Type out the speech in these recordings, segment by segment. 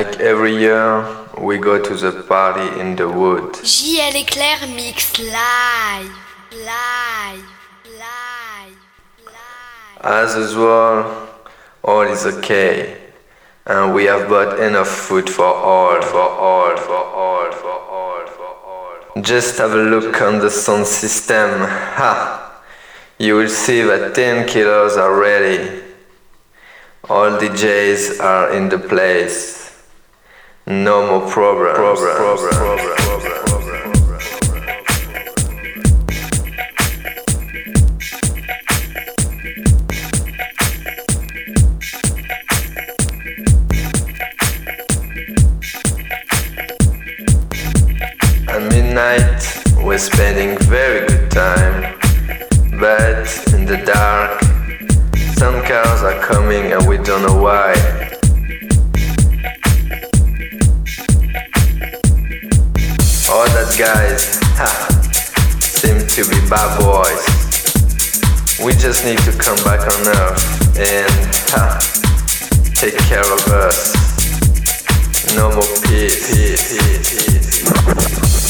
Like every year, we go to the party in the wood. JL Éclair mix live, live, live, live. As usual, all is okay. And we have bought enough food for all, for all, for all, for all, for all. Just have a look on the sound system. Ha! You will see that 10 kilos are ready. All DJs are in the place. No more problem. problem, problem, problem, problem, problem. At midnight, we're spending very good time. But in the dark, some cars are coming and we don't know why. Guys, ha, seem to be bad boys. We just need to come back on Earth and ha, take care of us. No more peace. peace, peace, peace.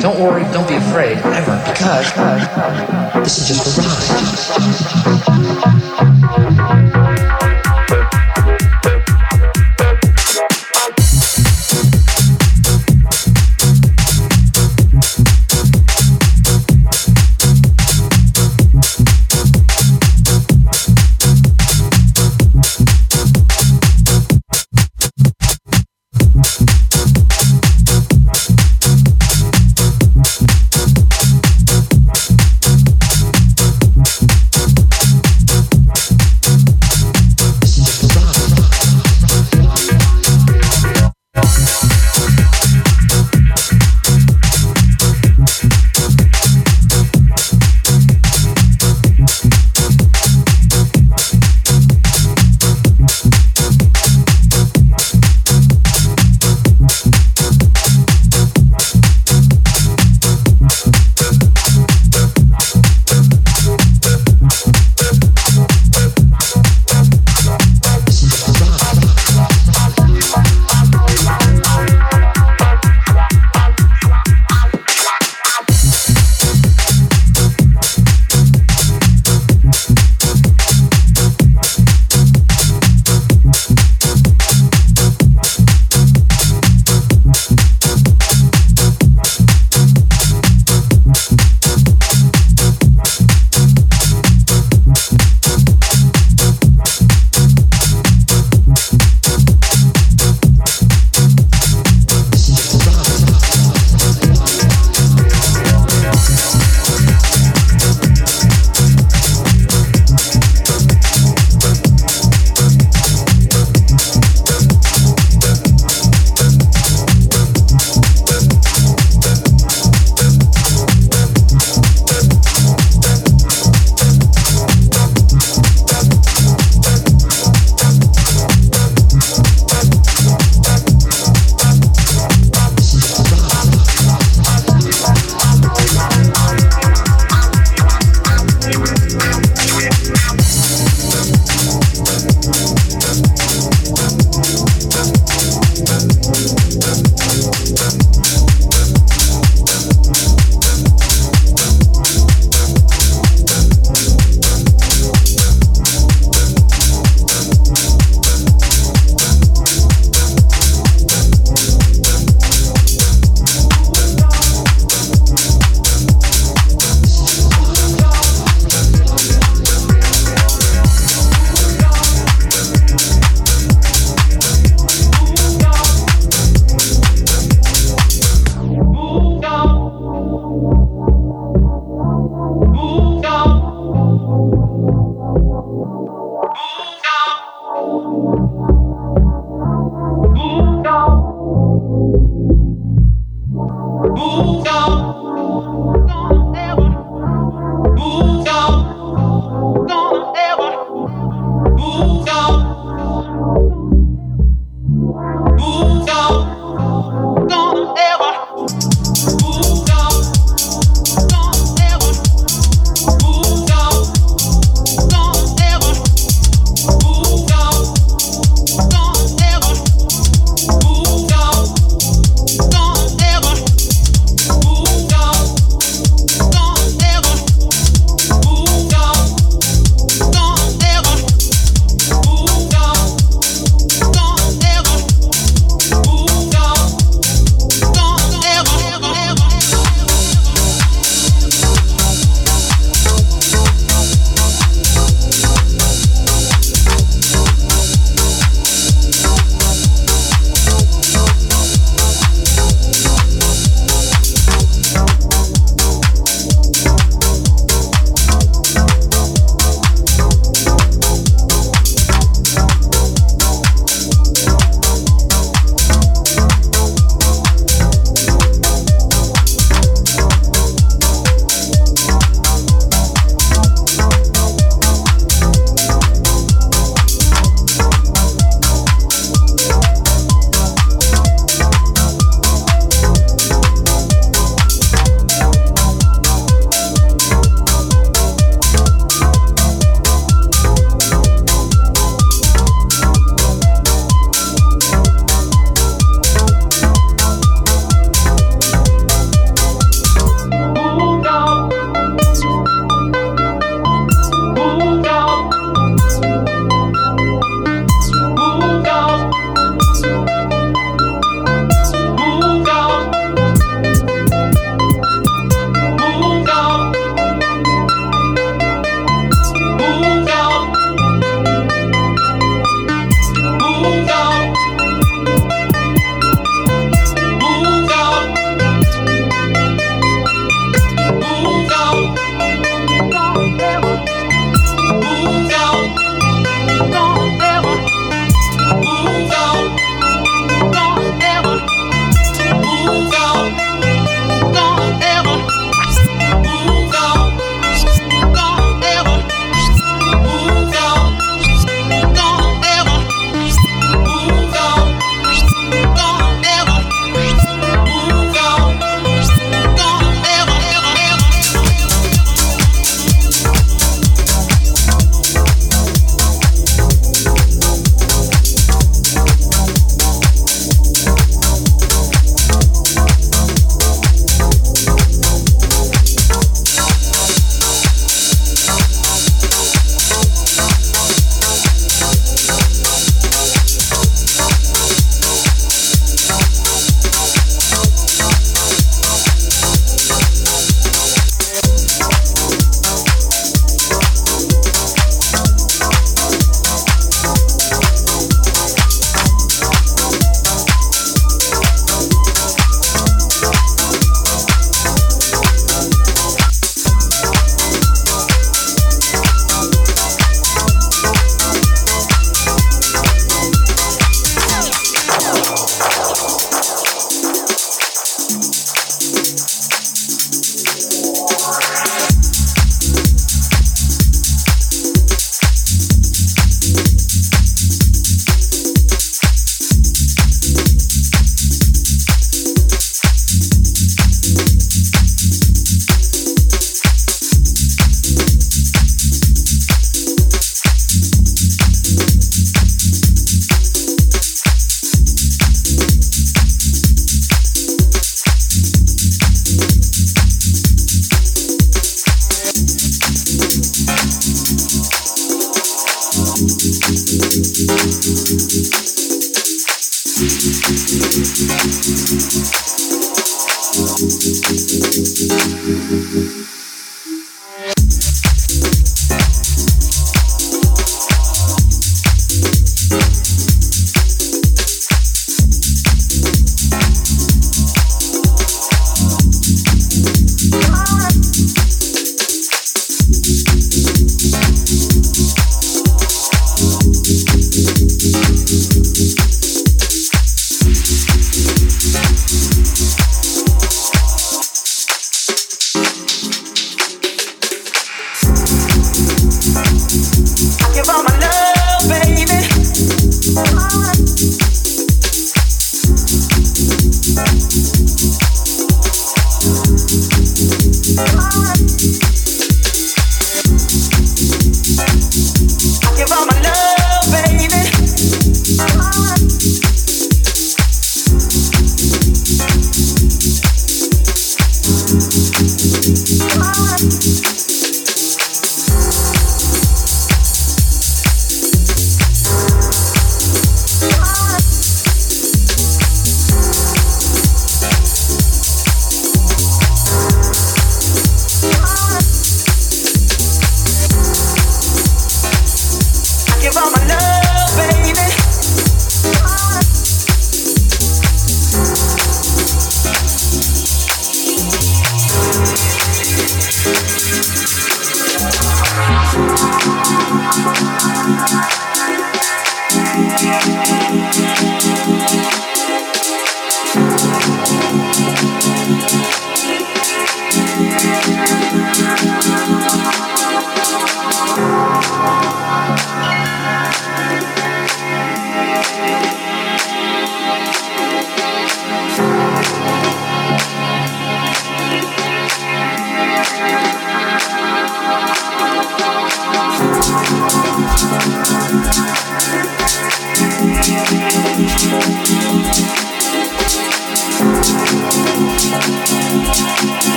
Don't worry, don't be afraid, ever, because this is just a ride.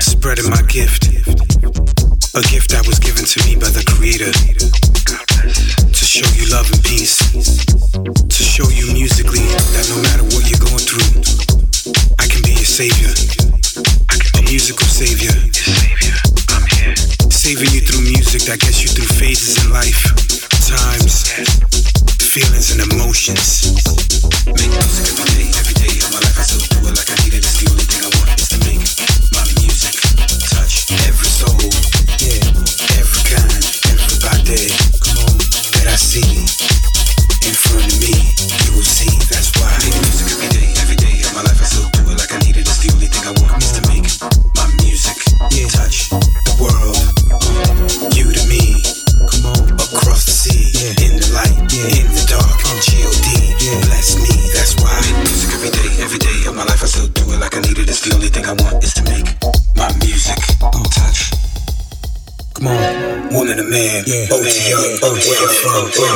Spreading my gift. A gift that was given to me by the Creator. To show you love and peace. To show you musically that no matter what you're going through, I can be your savior. A musical savior. I'm here. Saving you through music that gets you through phases in life, times, feelings, and emotions. Make music every day, every day of my life. I still do it like I needed. It's the only Cassini.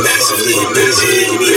massively busy.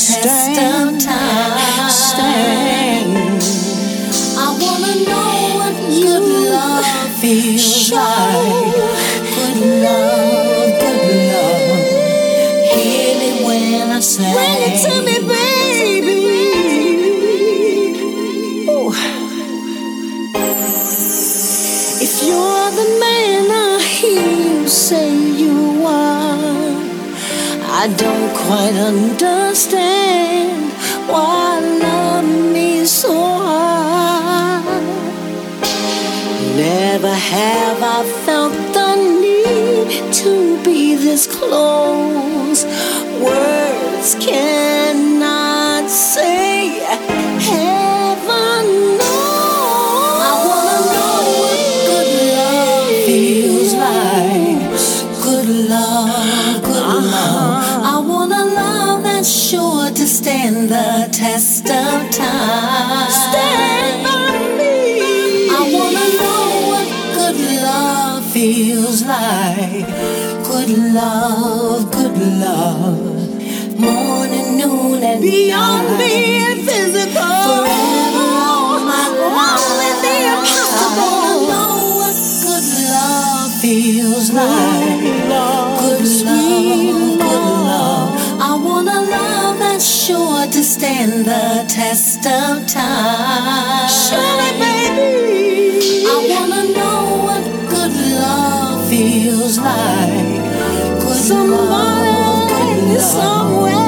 test time. Stain. I wanna know what you good love feels show. like. Good love, good love. Hear me when I say. When it to me, baby. If you're the man I hear you say you are, I don't quite understand. to be this close. Words can't. love, good love, morning, noon, and beyond night. being physical. Forever, all my love. Only the impossible. I know what good love feels like. Good love, good love, good love. I want a love that's sure to stand the test of time. Surely, baby. I wanna know what good love feels like somebody somewhere.